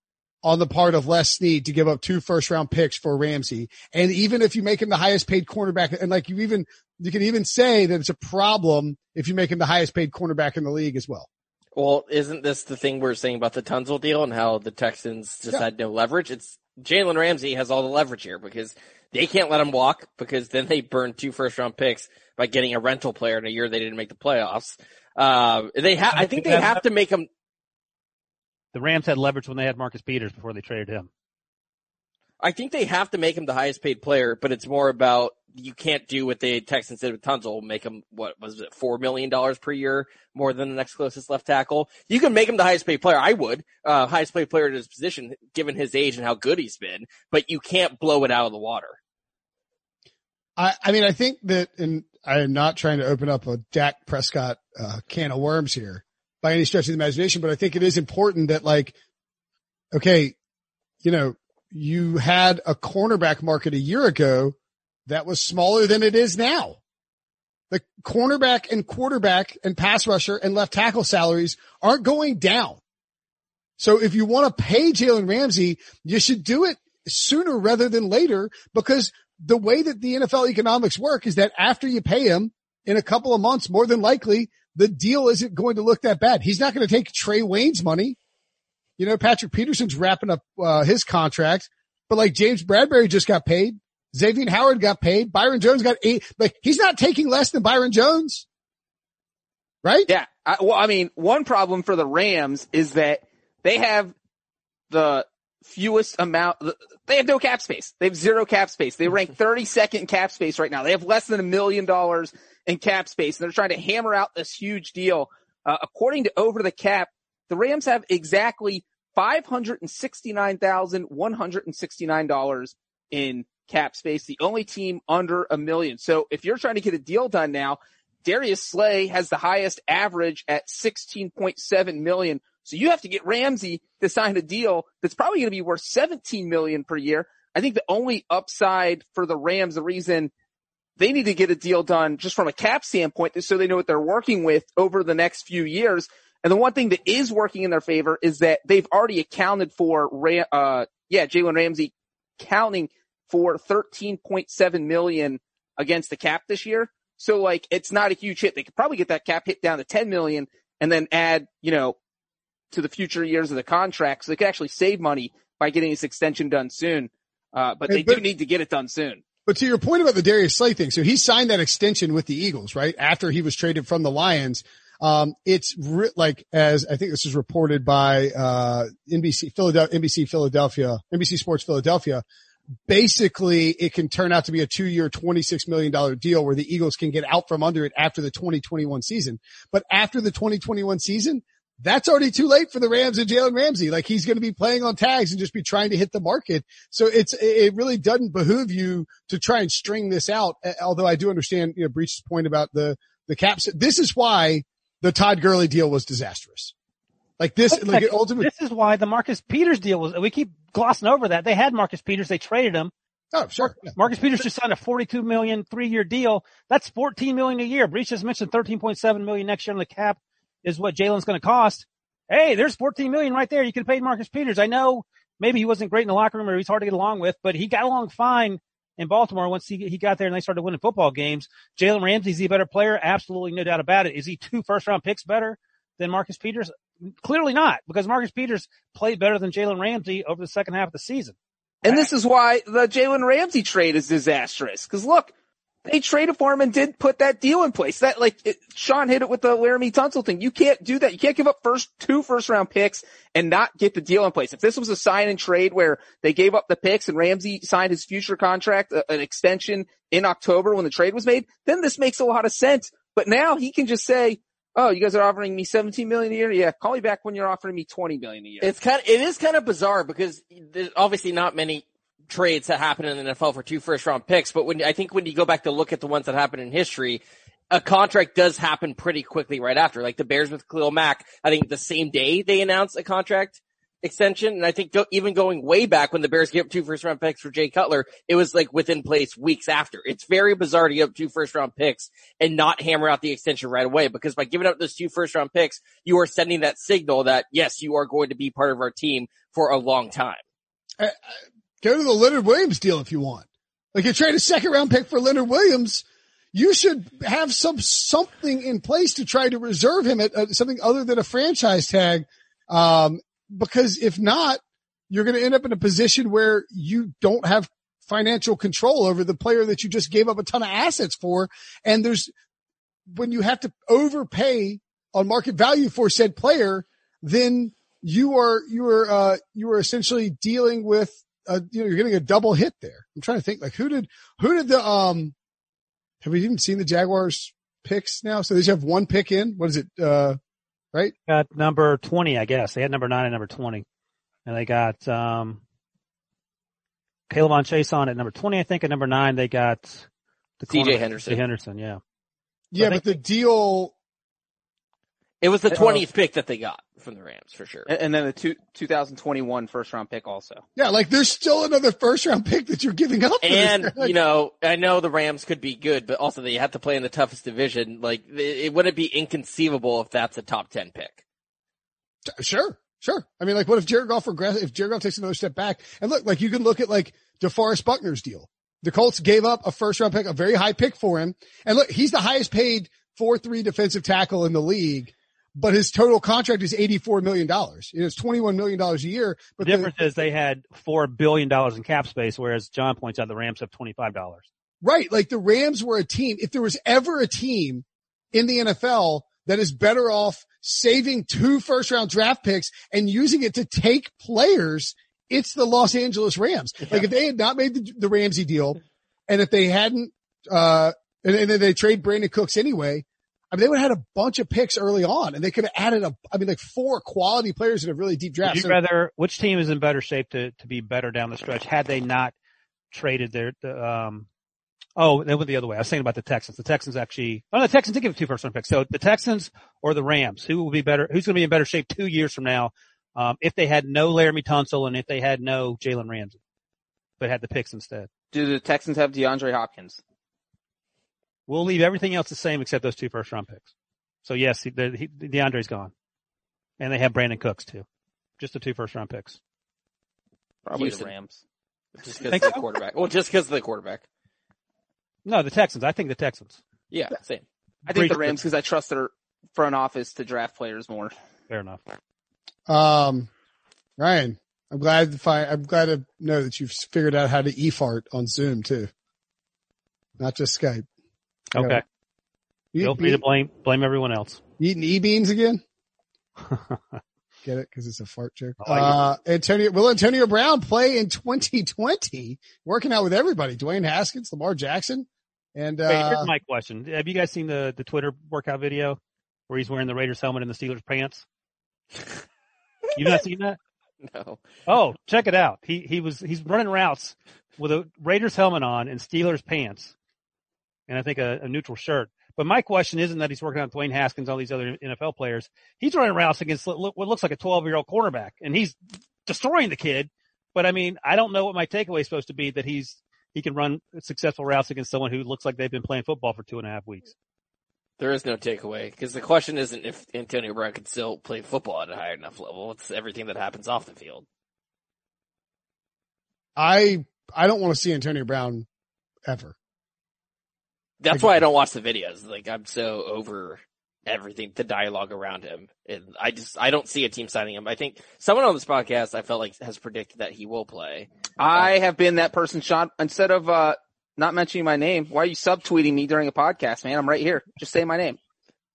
on the part of Les Snead to give up two first round picks for Ramsey. And even if you make him the highest paid cornerback, and like you even, you can even say that it's a problem if you make him the highest paid cornerback in the league as well. Well, isn't this the thing we're saying about the Tunsil deal and how the Texans just yeah. had no leverage? It's Jalen Ramsey has all the leverage here because they can't let him walk because then they burn two first round picks by getting a rental player in a year they didn't make the playoffs. Uh, they have, I think they have to make him, the Rams had leverage when they had Marcus Peters before they traded him. I think they have to make him the highest paid player, but it's more about you can't do what the Texans did with Tunsil, make him what was it, four million dollars per year more than the next closest left tackle. You can make him the highest paid player. I would, uh, highest paid player at his position, given his age and how good he's been, but you can't blow it out of the water. I, I mean, I think that, and I am not trying to open up a Dak Prescott, uh, can of worms here, by any stretch of the imagination, but I think it is important that like, okay, you know, you had a cornerback market a year ago that was smaller than it is now. The cornerback and quarterback and pass rusher and left tackle salaries aren't going down. So if you want to pay Jalen Ramsey, you should do it sooner rather than later because the way that the NFL economics work is that after you pay him in a couple of months, more than likely the deal isn't going to look that bad. He's not going to take Trae Waynes money. You know, Patrick Peterson's wrapping up uh, his contract, but like James Bradberry just got paid. Xavier Howard got paid. Byron Jones got eight. Like he's not taking less than Byron Jones. Right? Yeah. I, well, I mean, one problem for the Rams is that they have the fewest amount, they have no cap space. They have zero cap space. They rank 32nd in cap space right now. They have less than a million dollars in cap space. And they're trying to hammer out this huge deal. Uh, according to over the cap, the Rams have exactly $569,169 in cap space, the only team under a million. So if you're trying to get a deal done now, Darius Slay has the highest average at 16.7 million. So you have to get Ramsey to sign a deal that's probably going to be worth 17 million per year. I think the only upside for the Rams, the reason they need to get a deal done just from a cap standpoint so they know what they're working with over the next few years. And the one thing that is working in their favor is that they've already accounted for, uh, yeah, Jalen Ramsey counting for 13.7 million against the cap this year. So like, it's not a huge hit. They could probably get that cap hit down to 10 million and then add, you know, to the future years of the contract. So they could actually save money by getting this extension done soon. Uh, but they but, do need to get it done soon. But to your point about the Darius Slay thing, so he signed that extension with the Eagles, right? After he was traded from the Lions. Um, it's re- like, as I think this is reported by, uh, NBC, Philadelphia, NBC Philadelphia, NBC Sports Philadelphia. Basically, it can turn out to be a two year, $26 million deal where the Eagles can get out from under it after the 2021 season. But after the 2021 season, that's already too late for the Rams and Jalen Ramsey. Like he's going to be playing on tags and just be trying to hit the market. So it's, it really doesn't behoove you to try and string this out. Although I do understand, you know, Breech's point about the, the caps. This is why the Todd Gurley deal was disastrous. Like this, like, like ultimately. This is why the Marcus Peters deal was, we keep glossing over that. They had Marcus Peters. They traded him. Oh, sure. Yeah. Marcus Peters just signed a 42 million three year deal. That's 14 million a year. Breech just mentioned 13.7 million next year on the cap is what Jalen's going to cost. Hey, there's 14 million right there. You could paid Marcus Peters. I know maybe he wasn't great in the locker room or he's hard to get along with, but he got along fine in Baltimore once he, he got there and they started winning football games. Jalen Ramsey's the better player. Absolutely no doubt about it. Is he two first round picks better than Marcus Peters? Clearly not because Marcus Peters played better than Jalen Ramsey over the second half of the season. And this is why the Jalen Ramsey trade is disastrous. Cause look, they traded for him and did put that deal in place. That like it, Sean hit it with the Laremy Tunsil thing. You can't do that. You can't give up first two first round picks and not get the deal in place. If this was a sign and trade where they gave up the picks and Ramsey signed his future contract, uh, an extension in October when the trade was made, then this makes a lot of sense. But now he can just say, Oh, you guys are offering me 17 million a year? Yeah, call me back when you're offering me 20 million a year. It's kind of, it is kind of bizarre because there's obviously not many trades that happen in the NFL for two first round picks, but when I think when you go back to look at the ones that happened in history, a contract does happen pretty quickly right after. Like the Bears with Khalil Mack, I think the same day they announced a contract extension. And I think go, even going way back when the Bears gave up two first round picks for Jay Cutler, it was like within place weeks after. It's very bizarre to give up two first round picks and not hammer out the extension right away because by giving up those two first round picks, you are sending that signal that yes, you are going to be part of our team for a long time. Uh, Go to the Leonard Williams deal if you want. Like you trade a second round pick for Leonard Williams, you should have some something in place to try to reserve him at uh, something other than a franchise tag. Um, because if not, you're going to end up in a position where you don't have financial control over the player that you just gave up a ton of assets for. And there's when you have to overpay on market value for said player, then you are you are uh, you are essentially dealing with uh, you know, you're getting a double hit there. I'm trying to think like who did, who did the, um, have we even seen the Jaguars picks now? So they just have one pick in. What is it? Uh, right? Got number 20, I guess. They had number nine and number 20 and they got, um, K'Lavon Chaisson at number 20, I think. At number nine, they got the CJ Henderson. Henderson, yeah. Yeah, but the deal it was the 20th uh, pick that they got from the Rams for sure. And, then the two, 2021 first round pick also. Yeah, like there's still another first round pick that you're giving up. and, you know, I know the Rams could be good, but also they have to play in the toughest division. Like it, it wouldn't be inconceivable if that's a top 10 pick. Sure. Sure. I mean, like what if Jared Goff regress, if Jared Goff takes another step back and look, like you can look at like DeForest Buckner's deal. The Colts gave up a first round pick, a very high pick for him. And look, he's the highest paid 4-3 defensive tackle in the league but his total contract is $84 million. It's $21 million a year. But the difference the, is they had $4 billion in cap space, whereas John points out the Rams have $25. Right. Like the Rams were a team. If there was ever a team in the NFL that is better off saving two first round draft picks and using it to take players, it's the Los Angeles Rams. Yeah. Like if they had not made the, the Ramsey deal and if they hadn't, uh, and, and then they trade Brandin Cooks anyway, I mean, they would have had a bunch of picks early on and they could have added a, I mean, like four quality players in a really deep draft. Would you So- rather, which team is in better shape to, to be better down the stretch had they not traded their, the, um, oh, they went the other way. I was saying about the Texans. The Texans actually, oh, the Texans did give two first round picks. So the Texans or the Rams, who will be better, who's going to be in better shape two years from now, um, if they had no Laremy Tunsil and if they had no Jalen Ramsey, but had the picks instead? Do the Texans have DeAndre Hopkins? We'll leave everything else the same except those two first round picks. So yes, he, the, he, DeAndre's gone. And they have Brandin Cooks too. Just the two first round picks. Probably Houston. the Rams. Just because of the so? quarterback. Well, just because of the quarterback. No, the Texans. I think the Texans. Yeah, same. I think the Rams because I trust their front office to draft players more. Fair enough. Um, Ryan, I'm glad to find, I'm glad to know that you've figured out how to e-fart on Zoom too. Not just Skype. I got Okay. it. You, Feel free you- to blame blame everyone else. eating e-beans again? Get it? Cause it's a fart joke. Like uh, Antonio, will Antonio Brown play in 2020? Working out with everybody. Dwayne Haskins, Lamar Jackson. And, Wait, uh, here's my question. Have you guys seen the, the Twitter workout video where he's wearing the Raiders helmet and the Steelers pants? You've not seen that? No. Oh, check it out. He he was he's running routes with a Raiders helmet on and Steelers pants, and I think a, a neutral shirt. But my question isn't that he's working on Dwayne Haskins, all these other NFL players. He's running routes against what looks like a 12 year old cornerback, and he's destroying the kid. But I mean, I don't know what my takeaway is supposed to be that he's he can run successful routes against someone who looks like they've been playing football for two and a half weeks. There is no takeaway because the question isn't if Antonio Brown can still play football at a high enough level. It's everything that happens off the field. I, I don't want to see Antonio Brown ever. That's why I don't watch the videos. Like I'm so over everything, the dialogue around him. And I just, I don't see a team signing him. I think someone on this podcast I felt like has predicted that he will play. I have been that person, Sean. Instead of uh not mentioning my name, why are you subtweeting me during a podcast, man? I'm right here. Just say my name.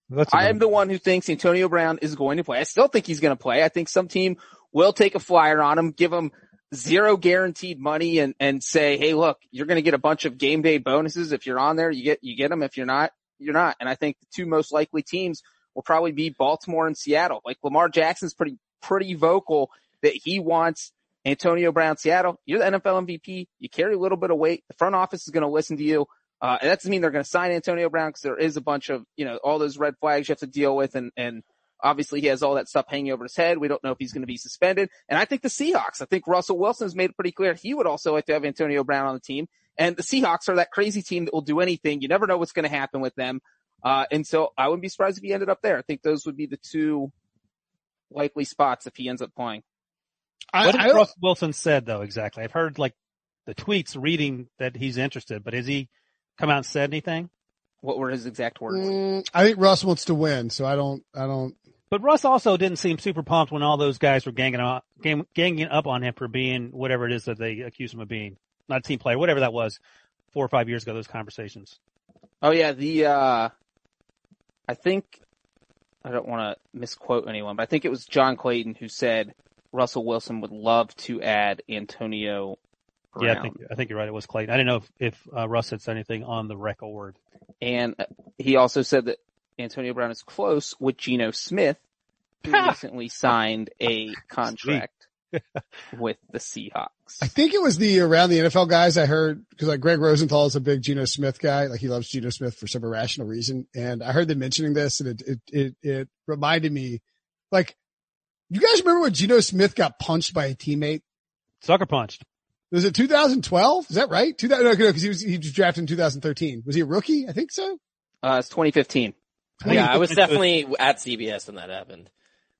That's I am the one who thinks Antonio Brown is going to play. I still think he's going to play. I think some team will take a flyer on him, give him zero guaranteed money and, and say, Hey, look, you're going to get a bunch of game day bonuses. If you're on there, you get, you get them. If you're not, you're not. And I think the two most likely teams will probably be Baltimore and Seattle. Like Lamar Jackson's pretty, pretty vocal that he wants Antonio Brown, Seattle. You're the NFL MVP. You carry a little bit of weight. The front office is going to listen to you. Uh, and that doesn't mean they're going to sign Antonio Brown because there is a bunch of, you know, all those red flags you have to deal with. And, and obviously he has all that stuff hanging over his head. We don't know if he's going to be suspended. And I think the Seahawks, I think Russell Wilson has made it pretty clear he would also like to have Antonio Brown on the team. And the Seahawks are that crazy team that will do anything. You never know what's going to happen with them. Uh, and so I wouldn't be surprised if he ended up there. I think those would be the two likely spots if he ends up playing. I, what I has don't- Russ Wilson said though exactly? I've heard like the tweets reading that he's interested, but has he come out and said anything? What were his exact words? Mm, I think Russ wants to win, so I don't, I don't, But Russ also didn't seem super pumped when all those guys were ganging up, gang, ganging up on him for being whatever it is that they accused him of being, not a team player, whatever that was, four or five years ago. Those conversations. Oh yeah, the uh I think I don't want to misquote anyone, but I think it was John Clayton who said Russell Wilson would love to add Antonio Brown. Yeah, I think I think you're right. It was Clayton. I didn't know if, if uh, Russ had said anything on the record. and uh, he also said that Antonio Brown is close with Geno Smith, who recently signed a contract with the Seahawks. I think it was the around the NFL guys I heard because like Greg Rosenthal is a big Geno Smith guy. Like he loves Geno Smith for some irrational reason. And I heard them mentioning this and it, it, it, it reminded me like, you guys remember when Geno Smith got punched by a teammate? Sucker punched. Was it 2012? Is that right? 2000, no, no, cause he was, he was drafted in 2013. Was he a rookie? I think so. Uh, it's 2015. Yeah, I was definitely at CBS when that happened.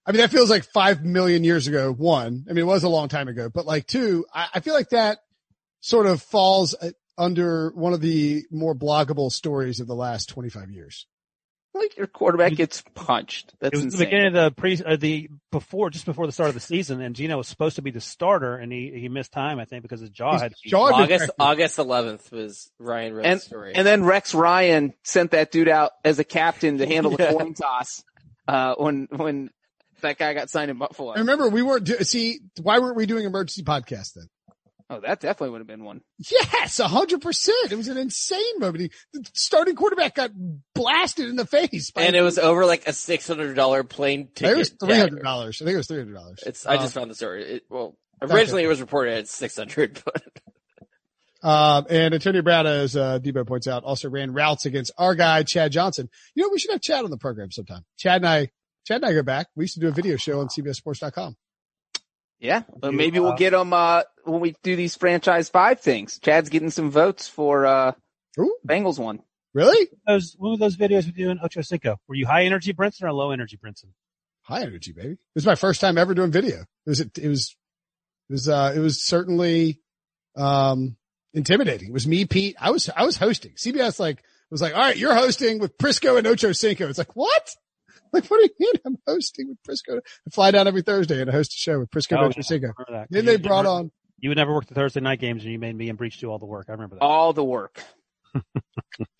I mean, that feels like five million years ago. One, I mean, it was a long time ago, but like two, I, I feel like that sort of falls uh, under one of the more bloggable stories of the last 25 years. Like your quarterback gets punched. It That's was the beginning of the pre, uh, the before, just before the start of the season, and Geno was supposed to be the starter, and he he missed time, I think, because his jaw His had. jaw had August affected. August 11th was Ryan Rhodes' and story. and then Rex Ryan sent that dude out as a captain to handle the coin toss uh, when when that guy got signed in Buffalo. I remember we weren't, do, see, why weren't we doing emergency podcast then? Oh, that definitely would have been one. Yes, a hundred percent. It was an insane moment. He, the starting quarterback got blasted in the face. and it was over like a six hundred dollar plane ticket. It was three hundred dollars. I think it was three hundred dollars. It's. I just found the story. It, well, originally it was reported at six hundred, but. Um, and Antonio Brown, as uh, Debo points out, also ran routes against our guy Chad Johnson. You know, we should have Chad on the program sometime. Chad and I, Chad and I go back. We used to do a video show on CBSSports.com. Yeah, but maybe we'll get them uh, when we do these franchise five things. Chad's getting some votes for uh, Ooh. Bengals one. Really? Those what were those videos we you and Ocho Cinco? Were you high energy Brinson or low energy Brinson? High energy, baby. This is my first time ever doing video. It was, it was, it was, uh, it was certainly, um, intimidating. It was me, Pete. I was, I was hosting. CBS like, was like, all right, you're hosting with Prisco and Ocho Cinco. It's like, what? Like, what do you mean I'm hosting with Prisco? I fly down every Thursday and I host a show with Prisco Oh, and Ocho yeah. Cinco. Remember that. Then they brought never- on, You would never work the Thursday night games and you made me and Breech do all the work. I remember that. All the work.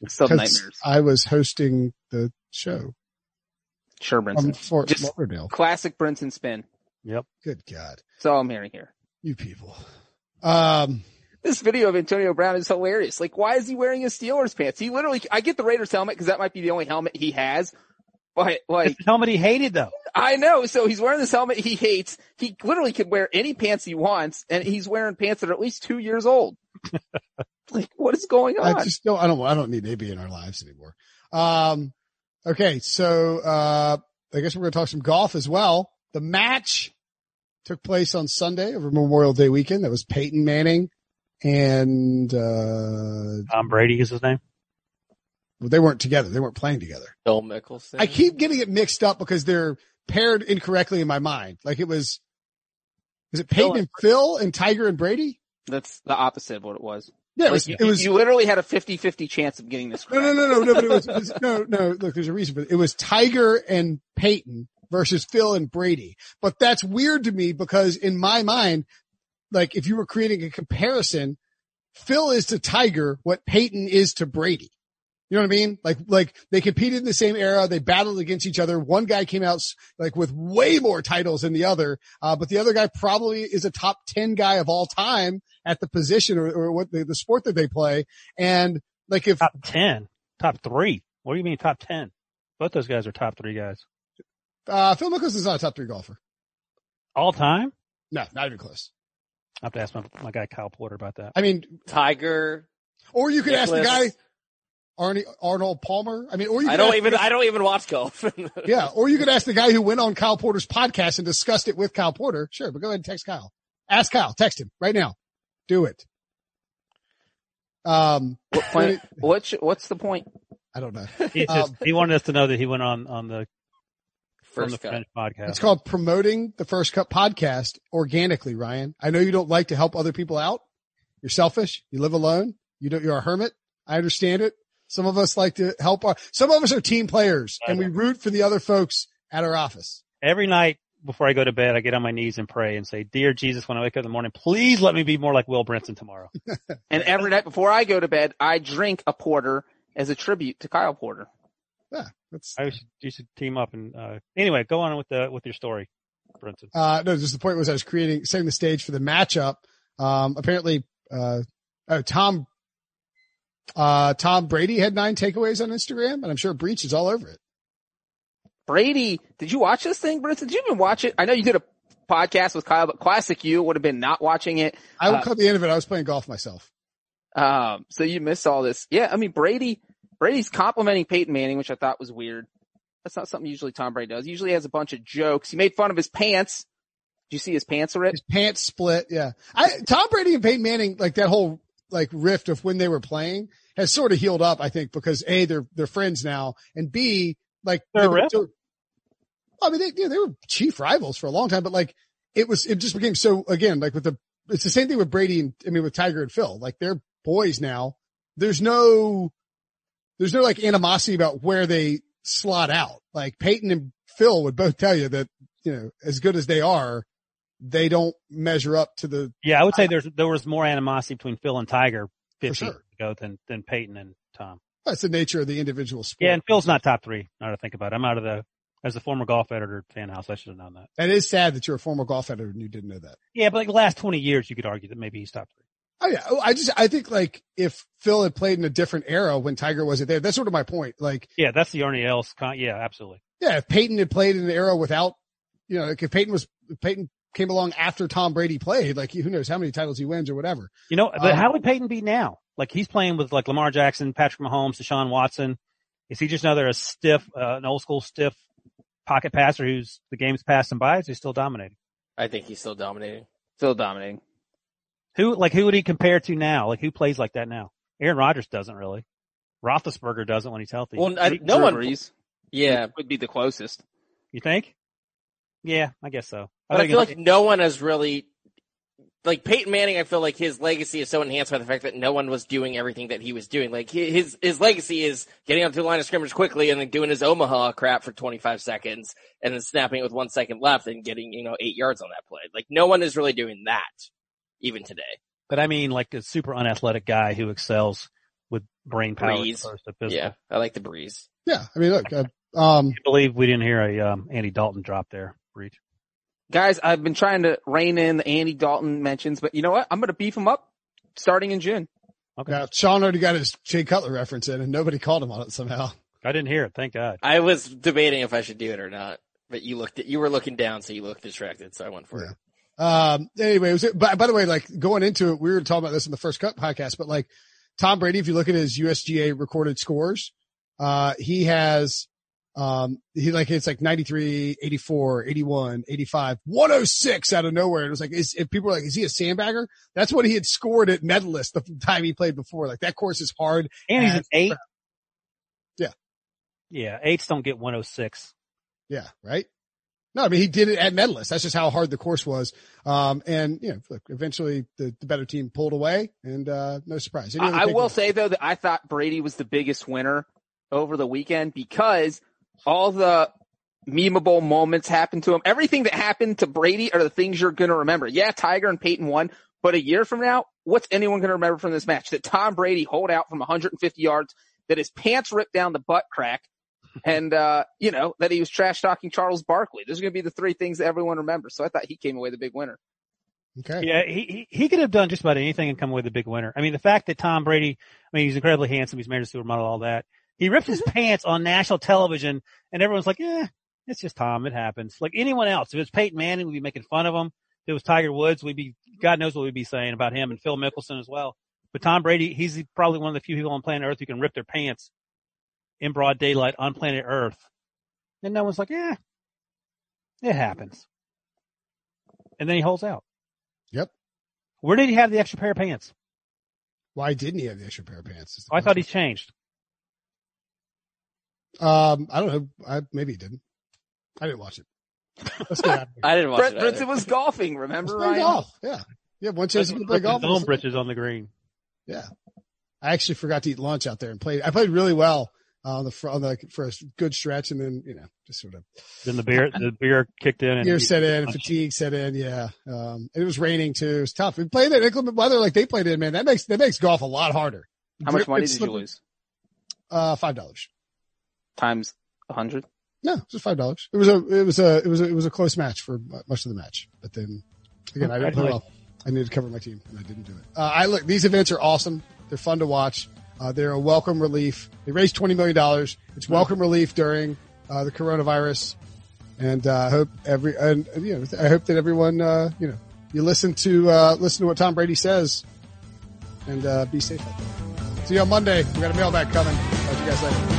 Some 'cause nightmares. I was hosting the show Sure, from Brinson. Fort Just- Lauderdale. Classic Brinson spin. Yep. Good God. That's all I'm hearing here. You people. Um, This video of Antonio Brown is hilarious. Like, why is he wearing his Steelers pants? He literally, I get the Raiders helmet because that might be the only helmet he has. But like, It's the helmet he hated though. I know. So he's wearing this helmet he hates. He literally could wear any pants he wants and he's wearing pants that are at least two years old. like, what is going on? I just don't, I don't, I don't need AB in our lives anymore. Um, okay. So, uh, I guess we're going to talk some golf as well. The match took place on Sunday over Memorial Day weekend. That was Peyton Manning and, uh, Tom Brady is his name. Well, they weren't together. They weren't playing together. Bill Mickelson. I keep getting it mixed up because they're paired incorrectly in my mind. Like it was, was it Peyton Phil and Phil and Tiger and Brady? That's the opposite of what it was. Yeah, it Like, was, you, it was, you literally had a 50-50 chance of getting this No, no, no, no, no, but it was, it was no, no, look, there's a reason for it. It was Tiger and Peyton versus Phil and Brady. But that's weird to me because in my mind, like if you were creating a comparison, Phil is to Tiger what Peyton is to Brady. You know what I mean? Like, like they competed in the same era. They battled against each other. One guy came out like with way more titles than the other. Uh, but the other guy probably is a top 10 guy of all time at the position or, or what the, the sport that they play. And like if, Top ten. Top three. What do you mean top ten? Both those guys are top three guys. Uh, Phil Mickelson's not a top three golfer. All time? No, not even close. I have to ask my, my guy Kyle Porter about that. I mean, Tiger. or you could ask the guy, Arnie, Arnold Palmer. I mean, or you I don't ask- even. I don't even watch golf. yeah, or you could ask the guy who went on Kyle Porter's podcast and discussed it with Kyle Porter. Sure, but go ahead and text Kyle. Ask Kyle. Text him right now. Do it. Um, What point, what's, what's the point? I don't know. He just, Um, he wanted us to know that he went on, on the, on First the cut. French podcast. It's called promoting the First Cut podcast organically, Ryan. I know you don't like to help other people out. You're selfish. You live alone. You don't, you're a hermit. I understand it. Some of us like to help our, some of us are team players and we root for the other folks at our office. Every night before I go to bed, I get on my knees and pray and say, dear Jesus, when I wake up in the morning, please let me be more like Will Brinson tomorrow. And every night before I go to bed, I drink a porter as a tribute to Kyle Porter. Yeah, that's, I should, you should team up and, uh, anyway, go on with the, with your story, Brinson. Uh, no, just the point was I was creating, setting the stage for the matchup. Um, apparently, uh, oh, Tom, uh, Tom Brady had nine takeaways on Instagram and I'm sure Breech is all over it. Brady, did you watch this thing, Brinson? Did you even watch it? I know you did a podcast with Kyle, but classic you would have been not watching it. I will Uh, cut the end of it. I was playing golf myself. Um, so you missed all this. Yeah, I mean Brady, Brady's complimenting Peyton Manning, which I thought was weird. That's not something usually Tom Brady does. He usually has a bunch of jokes. He made fun of his pants. Did you see his pants are ripped? His pants split. Yeah. I, Tom Brady and Peyton Manning, like that whole like rift of when they were playing has sort of healed up, I think, because A, they're, they're friends now and B, like, They're they a were so- I mean, they, yeah, they were chief rivals for a long time, but like it was, it just became so again, like with the, it's the same thing with Brady and, I mean, with Tiger and Phil, like they're boys now. There's no, there's no like animosity about where they slot out. Like Peyton and Phil would both tell you that, you know, as good as they are, they don't measure up to the, Yeah, I would say there's, there was more animosity between Phil and Tiger 50 sure. years ago than, than Peyton and Tom. that's the nature of the individual sport. Yeah, and Phil's not top three. Now to think about it, I'm out of the As a former golf editor at FanHouse, I should have known that. That is sad that you're a former golf editor and you didn't know that. Yeah, but like the last 20 years, you could argue that maybe he's top three. Oh yeah, Oh, I just I think like if Phil had played in a different era when Tiger wasn't there, that's sort of my point. Like, Yeah, that's the Ernie Els. Con- yeah, absolutely. yeah, if Peyton had played in an era without, you know, like if Peyton was if Peyton came along after Tom Brady played, like who knows how many titles he wins or whatever. You know, but Um, how would Peyton be now? Like he's playing with like Lamar Jackson, Patrick Mahomes, Deshaun Watson. Is he just another a stiff, uh, an old school stiff pocket passer who's the game's passing by? Is he still dominating? I think he's still dominating. Still dominating. Who, like who would he compare to now? Like who plays like that now? Aaron Rodgers doesn't really. Roethlisberger doesn't when he's healthy. Well, I, no Drew one. Brees Yeah, would be the closest. you think? Yeah, I guess so. But I think feel like no one has really. Like Peyton Manning, I feel like his legacy is so enhanced by the fact that no one was doing everything that he was doing. Like his his legacy is getting up to the line of scrimmage quickly and then doing his Omaha crap for 25 seconds and then snapping it with one second left and getting you know eight yards on that play. Like no one is really doing that, even today. but I mean like a super unathletic guy who excels with brain power as Brees. opposed to physical. Yeah, I like the breeze. Yeah, I mean, look, uh, um, I believe we didn't hear a um, Andy Dalton drop there. Breech. Guys, I've been trying to rein in the Andy Dalton mentions, but you know what? I'm going to beef him up starting in June. Okay. yeah, Sean already got his Jay Cutler reference in, and nobody called him on it somehow. I didn't hear it. Thank God. I was debating if I should do it or not, but you looked at, you were looking down, so you looked distracted, so I went for Yeah. it. Um, anyway, it was, by, by the way, like going into it, we were talking about this in the first cut podcast, but like Tom Brady, if you look at his USGA recorded scores, uh, he has, um, he like, it's like 93, 84, 81, 85, 106 out of nowhere. It was like, is, if people are like, is he a sandbagger? That's what he had scored at Medalist the time he played before. Like that course is hard. And he's an eight. crap. Yeah. Yeah. Eights don't get 106. Yeah. Right. No, I mean, he did it at Medalist. That's just how hard the course was. Um, and you know, look, eventually the, the better team pulled away and, uh, no surprise. I, I will takeaways? say though that I thought Brady was the biggest winner over the weekend because all the memeable moments happened to him. Everything that happened to Brady are the things you're going to remember. Yeah, Tiger and Peyton won, but a year from now, what's anyone going to remember from this match? That Tom Brady hold out from 150 yards, that his pants ripped down the butt crack, and, uh, you know, that he was trash talking Charles Barkley. Those are going to be the three things that everyone remembers. So I thought he came away the big winner. Okay. Yeah. He, he, he could have done just about anything and come away the big winner. I mean, the fact that Tom Brady, I mean, he's incredibly handsome. He's married to a supermodel, all that. He ripped his pants on national television and everyone's like, eh, it's just Tom. It happens. Like anyone else. If it was Peyton Manning, we'd be making fun of him. If it was Tiger Woods, we'd be, God knows what we'd be saying about him and Phil Mickelson as well. But Tom Brady, he's probably one of the few people on planet Earth who can rip their pants in broad daylight on planet Earth. And no one's like, yeah, it happens. And then he holds out. Yep. Where did he have the extra pair of pants? Why didn't he have the extra pair of pants? Oh, I thought he's changed. Um, I don't know. I, maybe he didn't. I didn't watch it. Let's get out of here. I didn't watch Brett it. either. Brinson was golfing, remember, Ryan? golf. Yeah. Yeah. One chance you can play golf. Own britches on the green. Yeah. I actually forgot to eat lunch out there and played. I played really well uh, on the front, on the, for a good stretch and then, you know, just sort of Then the beer, the beer kicked in and gear set in, fatigue set in. Yeah. Um, it was raining too. It was tough. We played in inclement weather like they played in, man. That makes, that makes golf a lot harder. How much It's money did you lose? Uh, five dollars. Times a hundred? No, it was five dollars. It was a, it was a, it was a, it was a close match for much of the match. But then again, I didn't play well. I needed to cover my team and I didn't do it. Uh, I look, these events are awesome. They're fun to watch. Uh, they're a welcome relief. They raised $20 million. It's welcome relief during, uh, the coronavirus. And, uh, I hope every, and, you know, I hope that everyone, uh, you know, you listen to, uh, listen to what Tom Brady says and, uh, be safe out there. See you on Monday. We got a mailbag coming. Talk to you guys later.